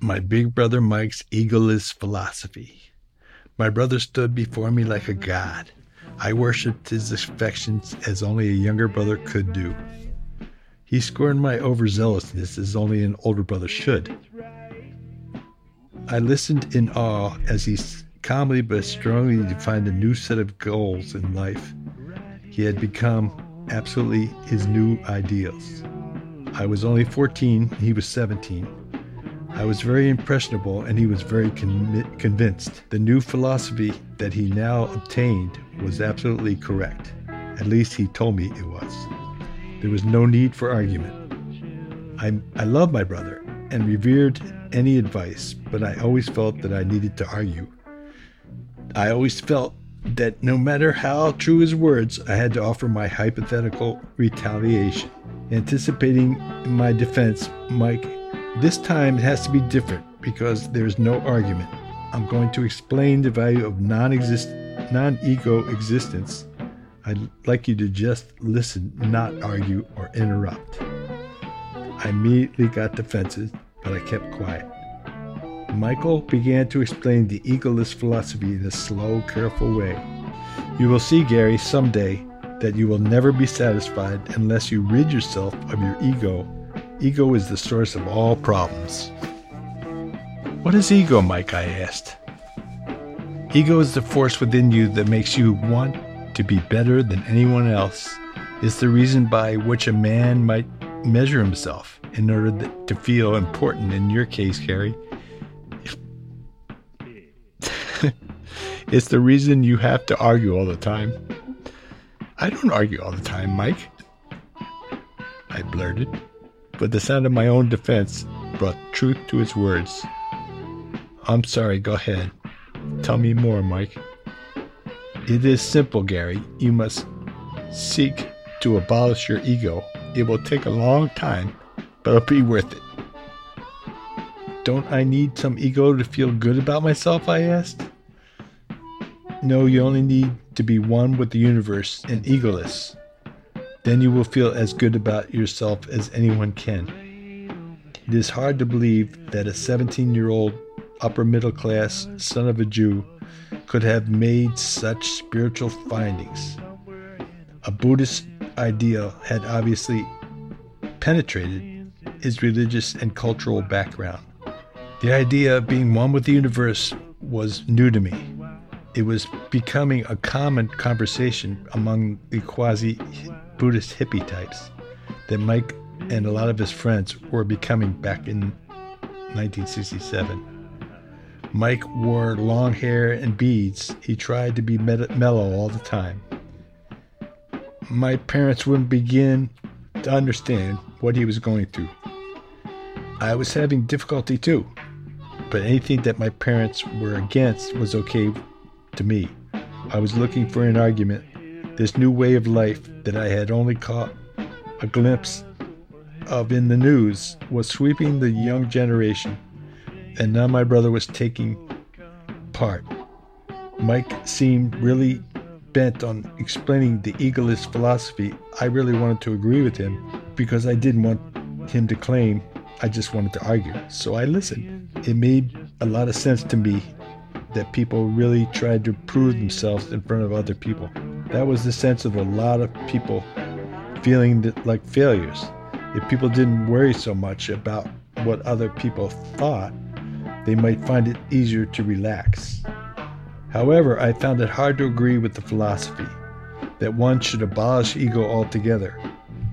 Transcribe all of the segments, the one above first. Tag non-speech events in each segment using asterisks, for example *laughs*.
my big brother Mike's egoless philosophy. My brother stood before me like a god. I worshipped his affections as only a younger brother could do. He scorned my overzealousness as only an older brother should. I listened in awe as he calmly but strongly defined a new set of goals in life. He had become absolutely his new ideals. I was only 14, he was 17. I was very impressionable and he was very con- convinced. The new philosophy that he now obtained was absolutely correct. At least he told me it was. There was no need for argument. I, I love my brother and revered any advice, but I always felt that I needed to argue. I always felt that no matter how true his words, I had to offer my hypothetical retaliation. Anticipating my defense, Mike, this time it has to be different because there's no argument. I'm going to explain the value of non-exist non-ego existence. I'd like you to just listen, not argue or interrupt. I immediately got defensive, but I kept quiet. Michael began to explain the egoless philosophy in a slow, careful way. You will see, Gary, someday that you will never be satisfied unless you rid yourself of your ego. Ego is the source of all problems. What is ego, Mike? I asked. Ego is the force within you that makes you want to be better than anyone else. It's the reason by which a man might measure himself in order to feel important. In your case, Gary, *laughs* it's the reason you have to argue all the time. I don't argue all the time, Mike. I blurted, but the sound of my own defense brought truth to his words. I'm sorry, go ahead. Tell me more, Mike. It is simple, Gary. You must seek to abolish your ego. It will take a long time, but it'll be worth it. Don't I need some ego to feel good about myself? I asked. No, you only need to be one with the universe and egoless. Then you will feel as good about yourself as anyone can. It is hard to believe that a 17 year old upper middle class son of a Jew could have made such spiritual findings. A Buddhist ideal had obviously penetrated his religious and cultural background. The idea of being one with the universe was new to me. It was becoming a common conversation among the quasi Buddhist hippie types that Mike and a lot of his friends were becoming back in 1967. Mike wore long hair and beads. He tried to be mellow all the time. My parents wouldn't begin to understand what he was going through. I was having difficulty too, but anything that my parents were against was okay to me. I was looking for an argument. This new way of life that I had only caught a glimpse of in the news was sweeping the young generation, and now my brother was taking part. Mike seemed really bent on explaining the egoless philosophy. I really wanted to agree with him because I didn't want him to claim I just wanted to argue. So I listened. It made a lot of sense to me that people really tried to prove themselves in front of other people. That was the sense of a lot of people feeling that, like failures. If people didn't worry so much about what other people thought, they might find it easier to relax. However, I found it hard to agree with the philosophy that one should abolish ego altogether.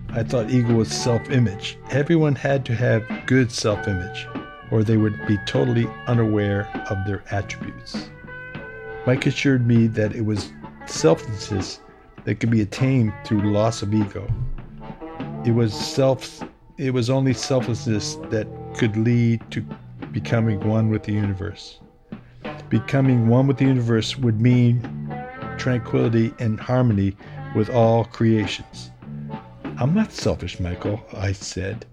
I thought ego was self image. Everyone had to have good self image or they would be totally unaware of their attributes. Mike assured me that it was selflessness that could be attained through loss of ego. It was self it was only selflessness that could lead to becoming one with the universe. Becoming one with the universe would mean tranquility and harmony with all creations. I'm not selfish, Michael, I said,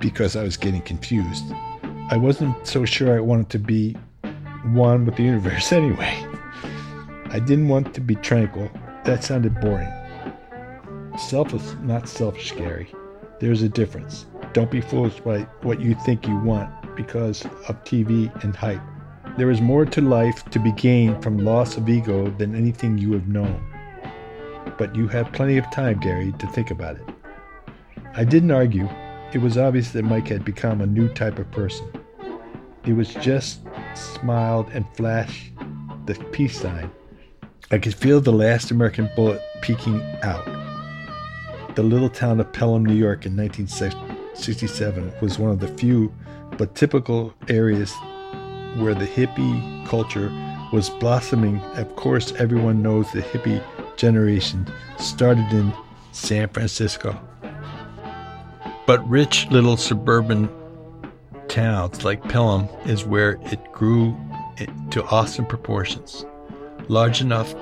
because I was getting confused. I wasn't so sure I wanted to be one with the universe *laughs* anyway. I didn't want to be tranquil. That sounded boring. Selfless, not selfish, Gary. There's a difference. Don't be foolish by what you think you want because of TV and hype. There is more to life to be gained from loss of ego than anything you have known. But you have plenty of time, Gary, to think about it. I didn't argue. It was obvious that Mike had become a new type of person. It was just smiled and flashed the peace sign. I could feel the last American bullet peeking out. The little town of Pelham, New York in 1967 was one of the few but typical areas where the hippie culture was blossoming. Of course, everyone knows the hippie generation started in San Francisco. But rich little suburban towns like Pelham is where it grew to awesome proportions, large enough,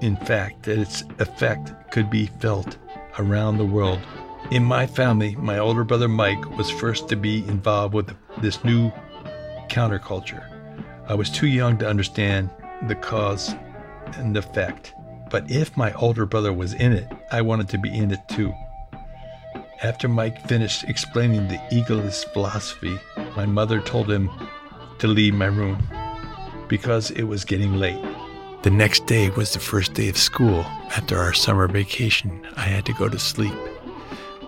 in fact, that its effect could be felt around the world. In my family, my older brother Mike was first to be involved with this new counterculture. I was too young to understand the cause and effect, but if my older brother was in it, I wanted to be in it too. After Mike finished explaining the egoless philosophy, my mother told him to leave my room because it was getting late. The next day was the first day of school. After our summer vacation, I had to go to sleep.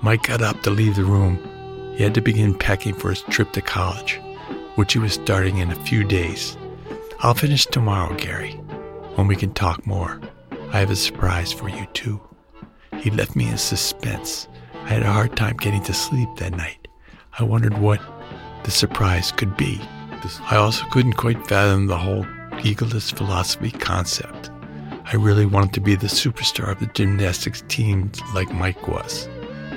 Mike got up to leave the room. He had to begin packing for his trip to college, which he was starting in a few days. I'll finish tomorrow, Gary, when we can talk more. I have a surprise for you, too. He left me in suspense. I had a hard time getting to sleep that night. I wondered what the surprise could be. I also couldn't quite fathom the whole egoless philosophy concept. I really wanted to be the superstar of the gymnastics team like Mike was.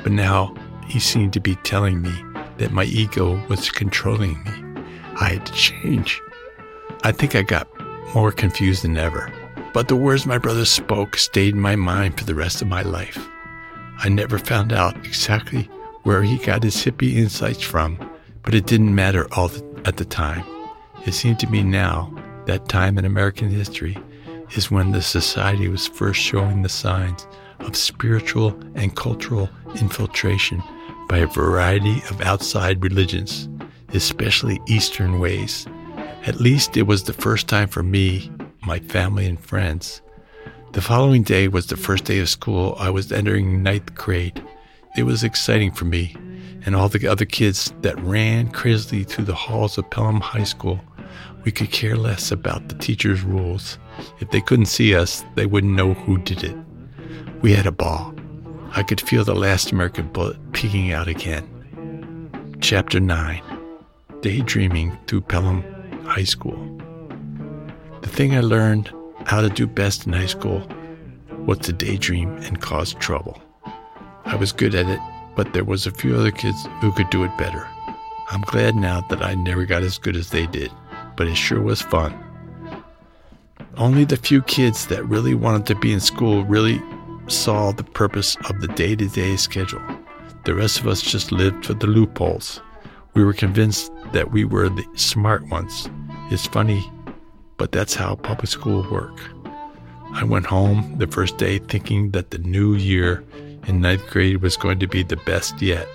But now he seemed to be telling me that my ego was controlling me. I had to change. I think I got more confused than ever. But the words my brother spoke stayed in my mind for the rest of my life. I never found out exactly where he got his hippie insights from, but it didn't matter all the, at the time. It seemed to me now that time in American history is when the society was first showing the signs of spiritual and cultural infiltration by a variety of outside religions, especially Eastern ways. At least it was the first time for me, my family, and friends the following day was the first day of school. I was entering ninth grade. It was exciting for me and all the other kids that ran crazily through the halls of Pelham High School. We could care less about the teacher's rules. If they couldn't see us, they wouldn't know who did it. We had a ball. I could feel the last American bullet peeking out again. Chapter 9 Daydreaming Through Pelham High School. The thing I learned how to do best in high school was to daydream and cause trouble. I was good at it, but there was a few other kids who could do it better. I'm glad now that I never got as good as they did, but it sure was fun. Only the few kids that really wanted to be in school really saw the purpose of the day to day schedule. The rest of us just lived for the loopholes. We were convinced that we were the smart ones. It's funny but that's how public school work. I went home the first day thinking that the new year in ninth grade was going to be the best yet,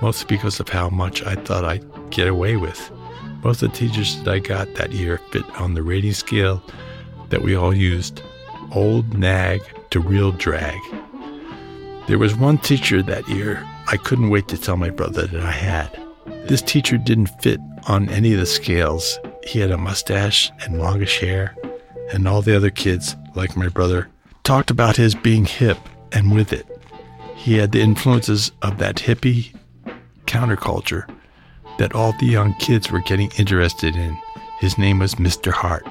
mostly because of how much I thought I'd get away with. Most of the teachers that I got that year fit on the rating scale that we all used old nag to real drag. There was one teacher that year I couldn't wait to tell my brother that I had. This teacher didn't fit on any of the scales he had a mustache and longish hair, and all the other kids, like my brother, talked about his being hip and with it. He had the influences of that hippie counterculture that all the young kids were getting interested in. His name was Mr. Hart.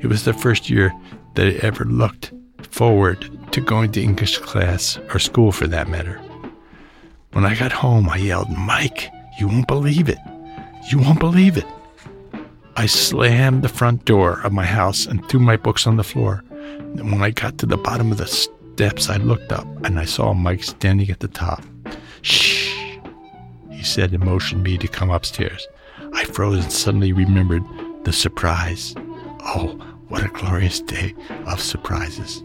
It was the first year that I ever looked forward to going to English class or school for that matter. When I got home, I yelled, Mike, you won't believe it. You won't believe it. I slammed the front door of my house and threw my books on the floor. And when I got to the bottom of the steps, I looked up and I saw Mike standing at the top. Shh, said and motioned me to come upstairs. I froze and suddenly remembered the surprise. Oh, what a glorious day of surprises.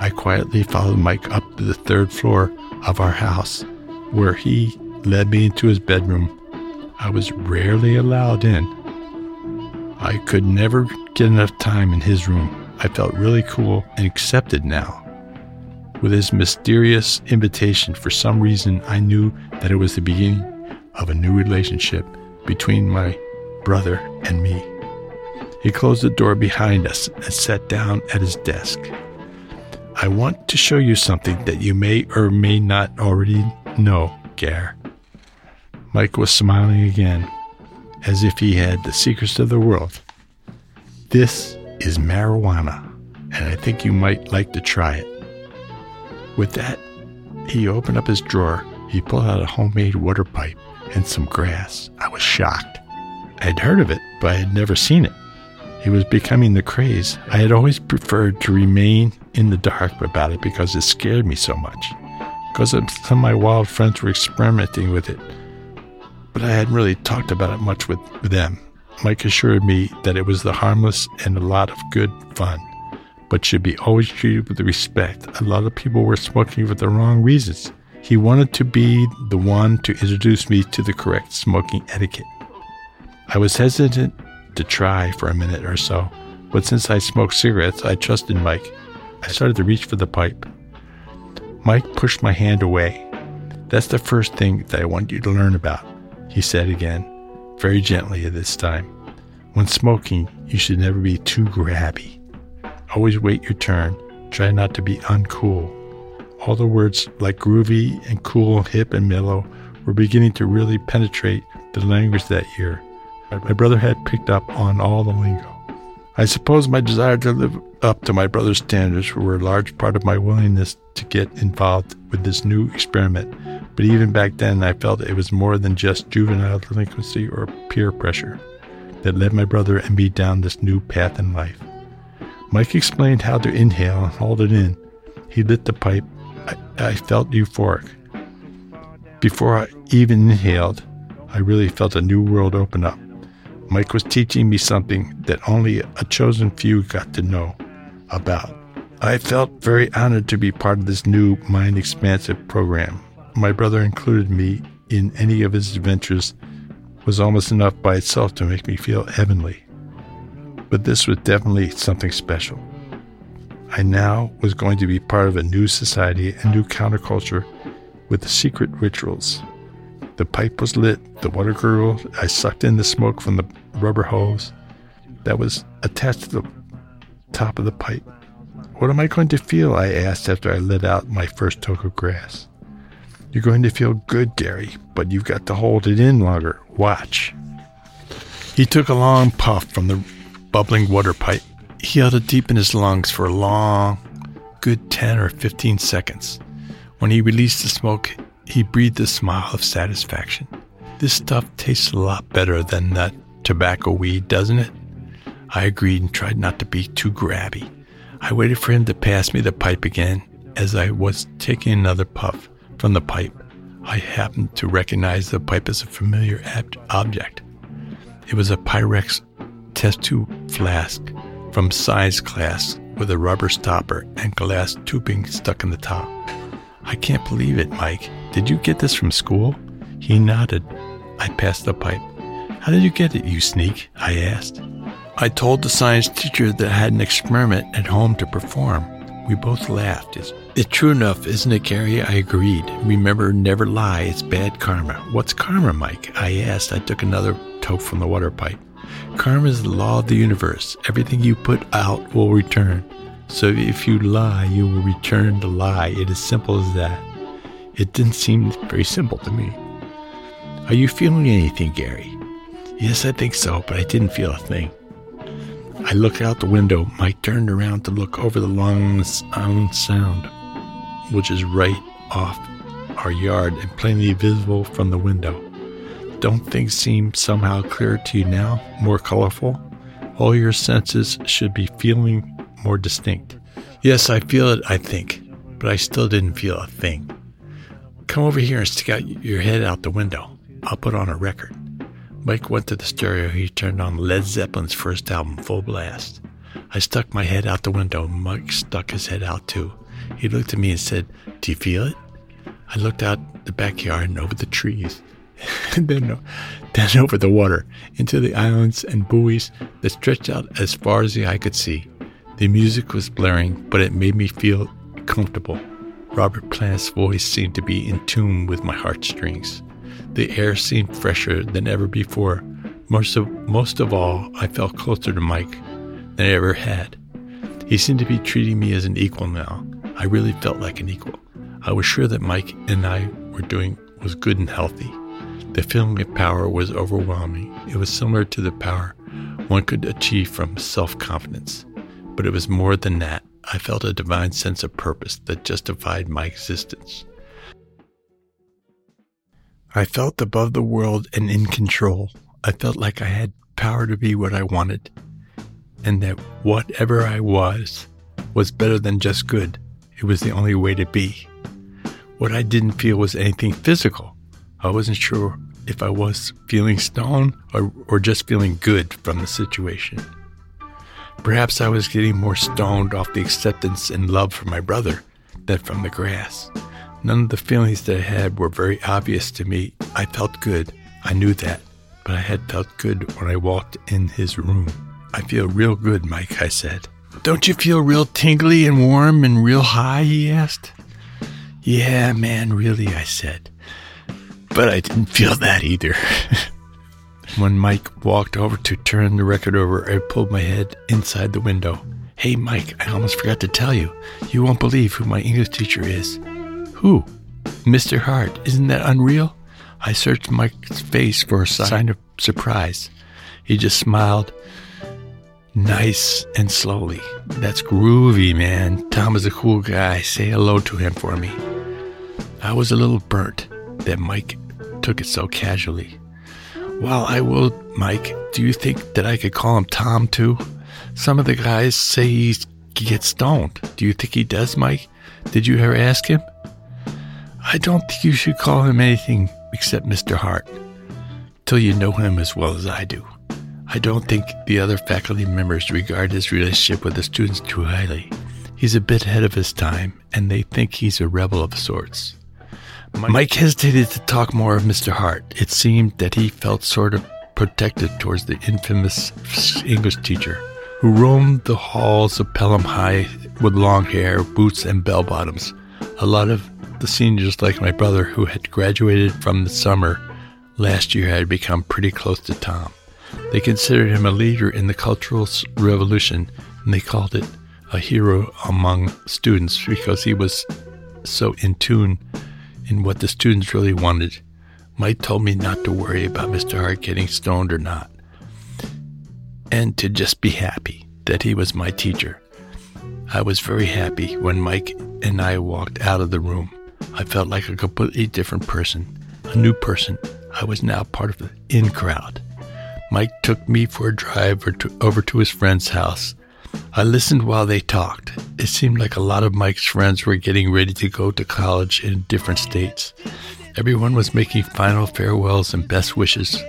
I quietly followed Mike up to the third floor of our house, where he led me into his bedroom I was rarely allowed in. I could never get enough time in his room. I felt really cool and accepted now. With his mysterious invitation, for some reason, I knew that it was the beginning of a new relationship between my brother and me. He closed the door behind us and sat down at his desk. I want to show you something that you may or may not already know, Gare. Mike was smiling again, as if he had the secrets of the world. This is marijuana, and I think you might like to try it. With that, he opened up his drawer. He pulled out a homemade water pipe and some grass. I was shocked. I had heard of it, but I had never seen it. It was becoming the craze. I had always preferred to remain in the dark about it because it scared me so much. Because some of my wild friends were experimenting with it, but I hadn't really talked about it much with them. Mike assured me that it was the harmless and a lot of good fun but should be always treated with respect. A lot of people were smoking for the wrong reasons. He wanted to be the one to introduce me to the correct smoking etiquette. I was hesitant to try for a minute or so, but since I smoked cigarettes, I trusted Mike. I started to reach for the pipe. Mike pushed my hand away. That's the first thing that I want you to learn about, he said again, very gently at this time. When smoking, you should never be too grabby. Always wait your turn. Try not to be uncool. All the words like groovy and cool, hip and mellow were beginning to really penetrate the language that year. My brother had picked up on all the lingo. I suppose my desire to live up to my brother's standards were a large part of my willingness to get involved with this new experiment, but even back then I felt it was more than just juvenile delinquency or peer pressure that led my brother and me down this new path in life. Mike explained how to inhale and hold it in. He lit the pipe. I, felt euphoric. Before I even inhaled, I really felt a new world open up. Mike was teaching me something that only a chosen few got to know about. I felt very honored to be part of this new mind expansive program. My brother included me in any of his adventures was almost enough by itself to make me feel heavenly but this was definitely something special. I now was going to be part of a new society, a new counterculture with secret rituals. The pipe was lit, the water gurgled, I sucked in the smoke from the rubber hose that was attached to the top of the pipe. What am I going to feel? I asked after I lit out my first toke of grass. You're going to feel good, Gary, but you've got to hold it in longer. Watch. He took a long puff from the bubbling water pipe. He held it deep in his lungs for a long, good 10 or 15 seconds. When he released the smoke, he breathed a smile of satisfaction. This stuff tastes a lot better than that tobacco weed, doesn't it? I agreed and tried not to be too grabby. I waited for him to pass me the pipe again as I was taking another puff from the pipe. I happened to recognize the pipe as a familiar ab- object. It was a Pyrex test tube flask from size class with a rubber stopper and glass tubing stuck in the top. I can't believe it, Mike. Did you get this from school? He nodded. I passed the pipe. How did you get it, you sneak? I asked. I told the science teacher that I had an experiment at home to perform. We both laughed. It's, it's true enough, isn't it, Gary? I agreed. Remember, never lie. It's bad karma. What's karma, Mike? I asked. I took another toke from the water pipe. Karma is the law of the universe. Everything you put out will return. So if you lie, you will return the lie. It is simple as that. It didn't seem very simple to me. Are you feeling anything, Gary? Yes, I think so, but I didn't feel a thing. I looked out the window. Mike turned around to look over the long sound, which is right off our yard and plainly visible from the window. Don't things seem somehow clearer to you now, more colorful? All your senses should be feeling more distinct. Yes, I feel it, I think, but I still didn't feel a thing. Come over here and stick out your head out the window. I'll put on a record. Mike went to the stereo. He turned on Led Zeppelin's first album, full blast. I stuck my head out the window. Mike stuck his head out too. He looked at me and said, Do you feel it? I looked out the backyard and over the trees and *laughs* then, uh, then over the water into the islands and buoys that stretched out as far as the eye could see. The music was blaring, but it made me feel comfortable. Robert Plant's voice seemed to be in tune with my heartstrings. The air seemed fresher than ever before. Most of, most of all, I felt closer to Mike than I ever had. He seemed to be treating me as an equal now. I really felt like an equal. I was sure that Mike and I were doing was good and healthy. The feeling of power was overwhelming. It was similar to the power one could achieve from self confidence. But it was more than that. I felt a divine sense of purpose that justified my existence. I felt above the world and in control. I felt like I had power to be what I wanted, and that whatever I was was better than just good. It was the only way to be. What I didn't feel was anything physical. I wasn't sure if I was feeling stoned or, or just feeling good from the situation. Perhaps I was getting more stoned off the acceptance and love for my brother than from the grass. None of the feelings that I had were very obvious to me. I felt good. I knew that. But I had felt good when I walked in his room. I feel real good, Mike, I said. Don't you feel real tingly and warm and real high? he asked. Yeah, man, really, I said. But I didn't feel that either. *laughs* when Mike walked over to turn the record over, I pulled my head inside the window. Hey, Mike, I almost forgot to tell you. You won't believe who my English teacher is. Who? Mr. Hart. Isn't that unreal? I searched Mike's face for a sign of surprise. He just smiled nice and slowly. That's groovy, man. Tom is a cool guy. Say hello to him for me. I was a little burnt that Mike took it so casually. Well, I will, Mike. Do you think that I could call him Tom too? Some of the guys say he gets stoned. Do you think he does, Mike? Did you ever ask him? I don't think you should call him anything except Mr. Hart till you know him as well as I do. I don't think the other faculty members regard his relationship with the students too highly. He's a bit ahead of his time, and they think he's a rebel of sorts. Mike, Mike hesitated to talk more of Mr. Hart. It seemed that he felt sort of protected towards the infamous English teacher who roamed the halls of Pelham High with long hair, boots, and bell bottoms. A lot of the seniors, like my brother, who had graduated from the summer last year, had become pretty close to Tom. They considered him a leader in the Cultural Revolution, and they called it a hero among students because he was so in tune in what the students really wanted. Mike told me not to worry about Mr. Hart getting stoned or not, and to just be happy that he was my teacher. I was very happy when Mike and I walked out of the room. I felt like a completely different person, a new person. I was now part of the in crowd. Mike took me for a drive over to his friend's house. I listened while they talked. It seemed like a lot of Mike's friends were getting ready to go to college in different states. Everyone was making final farewells and best wishes.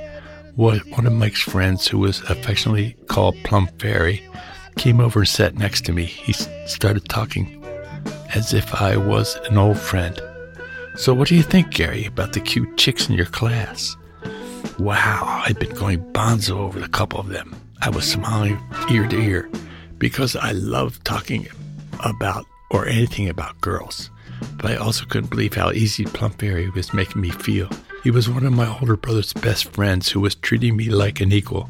One of Mike's friends, who was affectionately called Plum Fairy, came over and sat next to me. He started talking as if I was an old friend. So, what do you think, Gary, about the cute chicks in your class? Wow, I'd been going bonzo over a couple of them. I was smiling ear to ear because I love talking about or anything about girls. But I also couldn't believe how easy Plum Fairy was making me feel. He was one of my older brother's best friends who was treating me like an equal.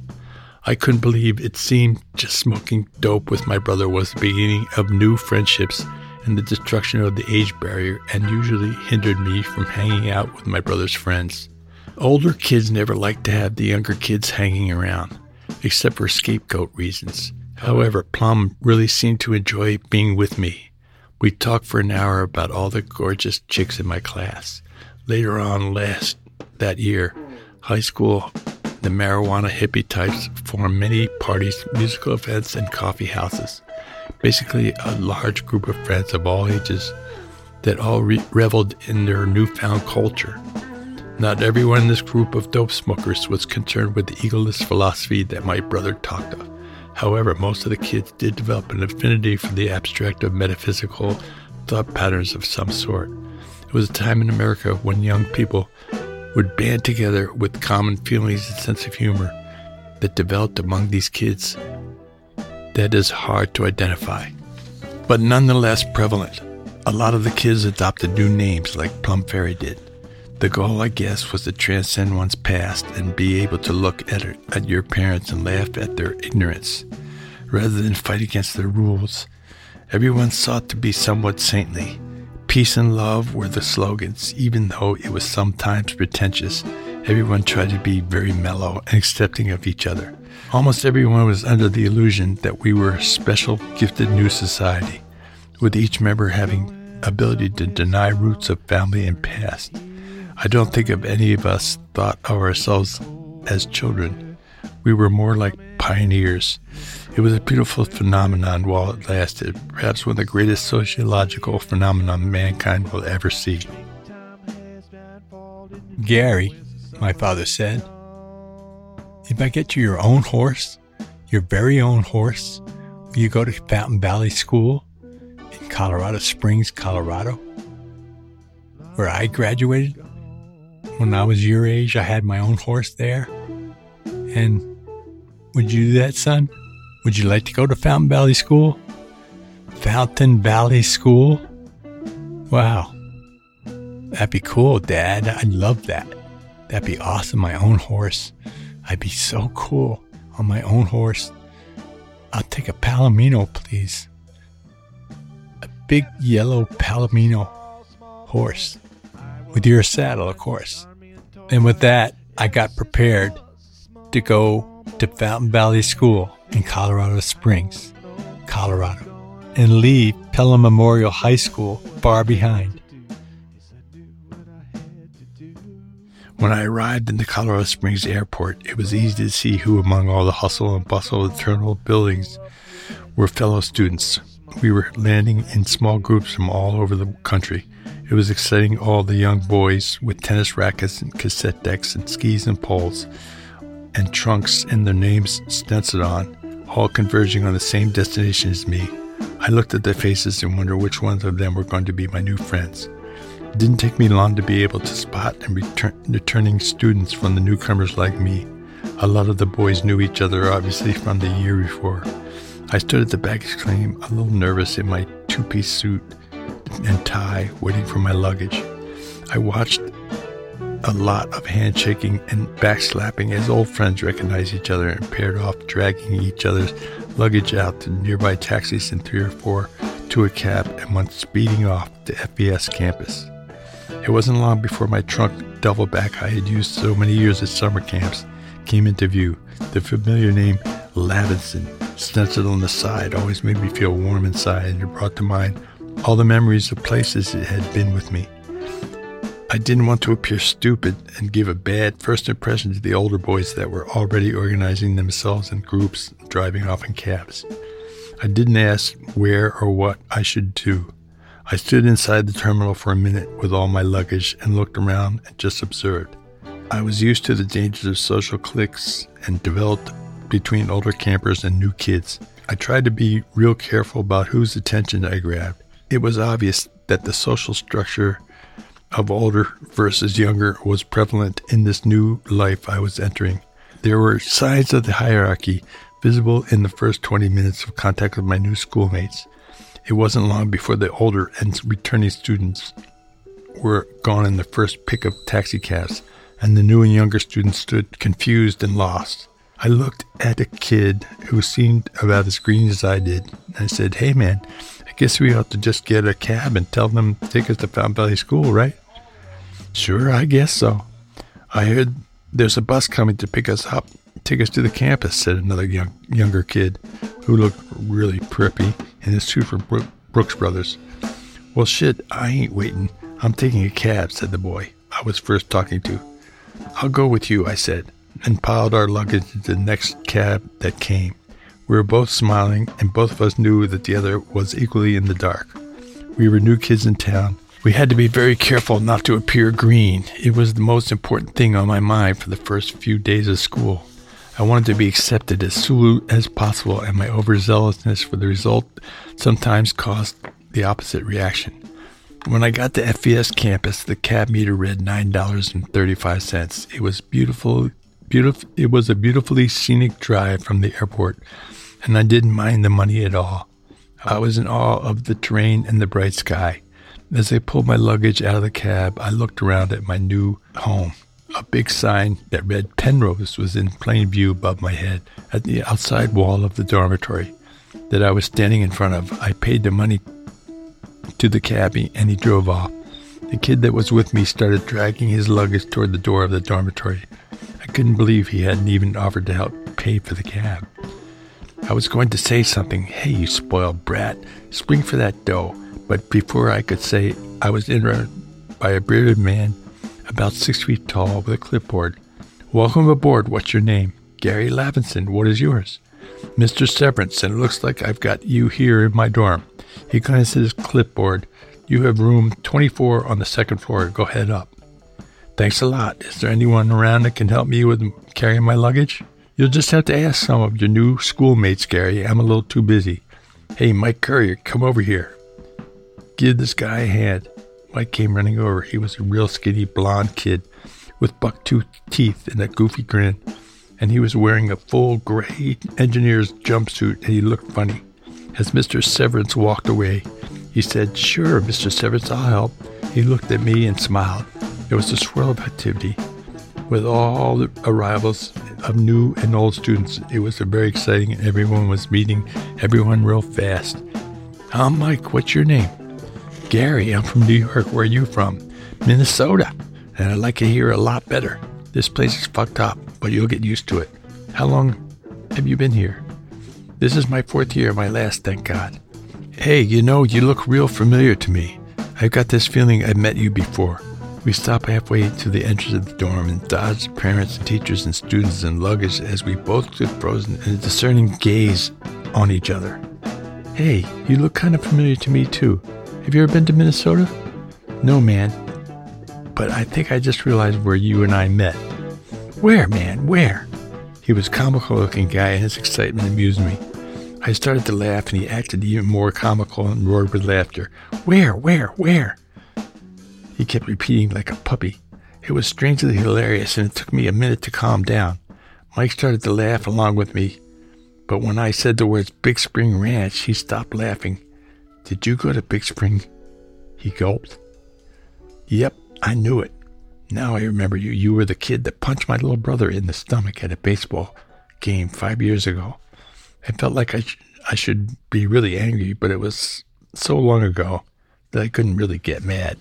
I couldn't believe it seemed just smoking dope with my brother was the beginning of new friendships and the destruction of the age barrier and usually hindered me from hanging out with my brother's friends. Older kids never liked to have the younger kids hanging around, except for scapegoat reasons. However, Plum really seemed to enjoy being with me. We talked for an hour about all the gorgeous chicks in my class. Later on last that year, high school, the marijuana hippie types formed many parties, musical events, and coffee houses basically a large group of friends of all ages that all re- reveled in their newfound culture. Not everyone in this group of dope smokers was concerned with the egoless philosophy that my brother talked of. However, most of the kids did develop an affinity for the abstract of metaphysical thought patterns of some sort. It was a time in America when young people would band together with common feelings and sense of humor that developed among these kids that is hard to identify, but nonetheless prevalent. A lot of the kids adopted new names like Plum Fairy did. The goal, I guess, was to transcend one's past and be able to look at, at your parents and laugh at their ignorance, rather than fight against their rules. Everyone sought to be somewhat saintly. Peace and love were the slogans, even though it was sometimes pretentious. Everyone tried to be very mellow and accepting of each other. Almost everyone was under the illusion that we were a special, gifted new society, with each member having ability to deny roots of family and past. I don't think of any of us thought of ourselves as children. We were more like pioneers. It was a beautiful phenomenon while it lasted, perhaps one of the greatest sociological phenomena mankind will ever see. Gary, my father said, if I get you your own horse, your very own horse, will you go to Fountain Valley School in Colorado Springs, Colorado? Where I graduated? When I was your age, I had my own horse there. And would you do that, son? Would you like to go to Fountain Valley School? Fountain Valley School? Wow. That'd be cool, Dad. I'd love that. That'd be awesome. My own horse. I'd be so cool on my own horse. I'll take a Palomino, please. A big yellow Palomino horse. With your saddle, of course. And with that, I got prepared to go to Fountain Valley School in Colorado Springs, Colorado, and leave Pelham Memorial High School far behind. When I arrived in the Colorado Springs airport, it was easy to see who among all the hustle and bustle of the terminal buildings were fellow students. We were landing in small groups from all over the country. It was exciting all the young boys with tennis rackets and cassette decks and skis and poles and trunks and their names stenciled on, all converging on the same destination as me. I looked at their faces and wondered which ones of them were going to be my new friends. It didn't take me long to be able to spot and return, returning students from the newcomers like me. A lot of the boys knew each other, obviously, from the year before. I stood at the baggage claim, a little nervous in my two piece suit and tie, waiting for my luggage. I watched a lot of handshaking and backslapping as old friends recognized each other and paired off, dragging each other's luggage out to nearby taxis in three or four to a cab and went speeding off to FVS campus. It wasn't long before my trunk double back I had used so many years at summer camps came into view. The familiar name Lavinson, stenciled on the side, always made me feel warm inside and it brought to mind all the memories of places it had been with me. I didn't want to appear stupid and give a bad first impression to the older boys that were already organizing themselves in groups, driving off in cabs. I didn't ask where or what I should do. I stood inside the terminal for a minute with all my luggage and looked around and just observed. I was used to the dangers of social cliques and developed between older campers and new kids. I tried to be real careful about whose attention I grabbed. It was obvious that the social structure of older versus younger was prevalent in this new life I was entering. There were signs of the hierarchy visible in the first 20 minutes of contact with my new schoolmates. It wasn't long before the older and returning students were gone in the first pick of taxicabs, and the new and younger students stood confused and lost. I looked at a kid who seemed about as green as I did, and I said, Hey man, I Guess we ought to just get a cab and tell them to take us to Fountain Valley School, right? Sure, I guess so. I heard there's a bus coming to pick us up, take us to the campus, said another young, younger kid who looked really preppy in his suit from Brooks Brothers. Well, shit, I ain't waiting. I'm taking a cab, said the boy I was first talking to. I'll go with you, I said, and piled our luggage into the next cab that came. We were both smiling, and both of us knew that the other was equally in the dark. We were new kids in town. We had to be very careful not to appear green. It was the most important thing on my mind for the first few days of school. I wanted to be accepted as soon as possible, and my overzealousness for the result sometimes caused the opposite reaction. When I got to FVS campus, the cab meter read nine dollars and thirty-five cents. It was beautiful, beautiful. It was a beautifully scenic drive from the airport, and I didn't mind the money at all. I was in awe of the terrain and the bright sky. As I pulled my luggage out of the cab, I looked around at my new home. A big sign that read Penrose was in plain view above my head at the outside wall of the dormitory that I was standing in front of. I paid the money to the cabbie and he drove off. The kid that was with me started dragging his luggage toward the door of the dormitory. I couldn't believe he hadn't even offered to help pay for the cab. I was going to say something, hey, you spoiled brat, spring for that dough. But before I could say, I was interrupted by a bearded man about six feet tall with a clipboard. Welcome aboard. What's your name? Gary Lavinson. What is yours? Mr. Severance, and it looks like I've got you here in my dorm. He glanced at his clipboard. You have room 24 on the second floor. Go head up. Thanks a lot. Is there anyone around that can help me with carrying my luggage? You'll just have to ask some of your new schoolmates, Gary. I'm a little too busy. Hey, Mike Courier, come over here. Give this guy a hand. Mike came running over. He was a real skinny blond kid with bucktooth teeth and a goofy grin, and he was wearing a full gray engineer's jumpsuit, and he looked funny. As Mr. Severance walked away, he said, Sure, Mr. Severance, I'll help. He looked at me and smiled. There was a swirl of activity. With all the arrivals of new and old students, it was very exciting and everyone was meeting everyone real fast. I'm Mike, what's your name? Gary, I'm from New York. Where are you from? Minnesota. And I'd like to hear a lot better. This place is fucked up, but you'll get used to it. How long have you been here? This is my fourth year, my last, thank God. Hey, you know, you look real familiar to me. I've got this feeling I've met you before. We stop halfway to the entrance of the dorm and dodge parents and teachers and students and luggage as we both stood frozen in a discerning gaze on each other. Hey, you look kind of familiar to me too. Have you ever been to Minnesota? No, man. But I think I just realized where you and I met. Where, man? Where? He was a comical looking guy and his excitement amused me. I started to laugh and he acted even more comical and roared with laughter. Where, where, where? He kept repeating like a puppy. It was strangely hilarious, and it took me a minute to calm down. Mike started to laugh along with me, but when I said the words Big Spring Ranch, he stopped laughing. Did you go to Big Spring? He gulped. Yep, I knew it. Now I remember you. You were the kid that punched my little brother in the stomach at a baseball game five years ago. I felt like I, sh- I should be really angry, but it was so long ago that I couldn't really get mad.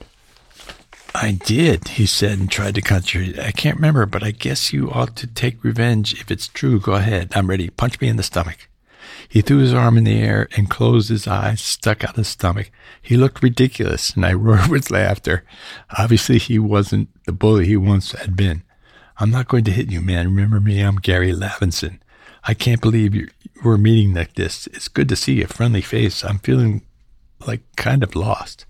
I did, he said and tried to concentrate. I can't remember, but I guess you ought to take revenge. If it's true, go ahead. I'm ready. Punch me in the stomach. He threw his arm in the air and closed his eyes, stuck out his stomach. He looked ridiculous, and I *laughs* roared with laughter. Obviously, he wasn't the bully he once had been. I'm not going to hit you, man. Remember me, I'm Gary Lavinson. I can't believe you we're meeting like this. It's good to see a friendly face. I'm feeling like kind of lost.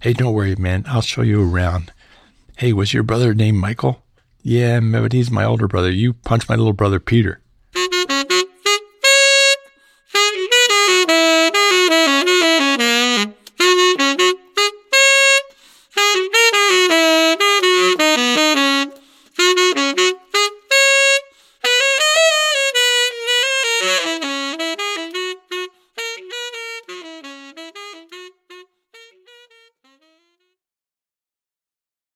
Hey, don't worry, man. I'll show you around. Hey, was your brother named Michael? Yeah, but he's my older brother. You punched my little brother Peter.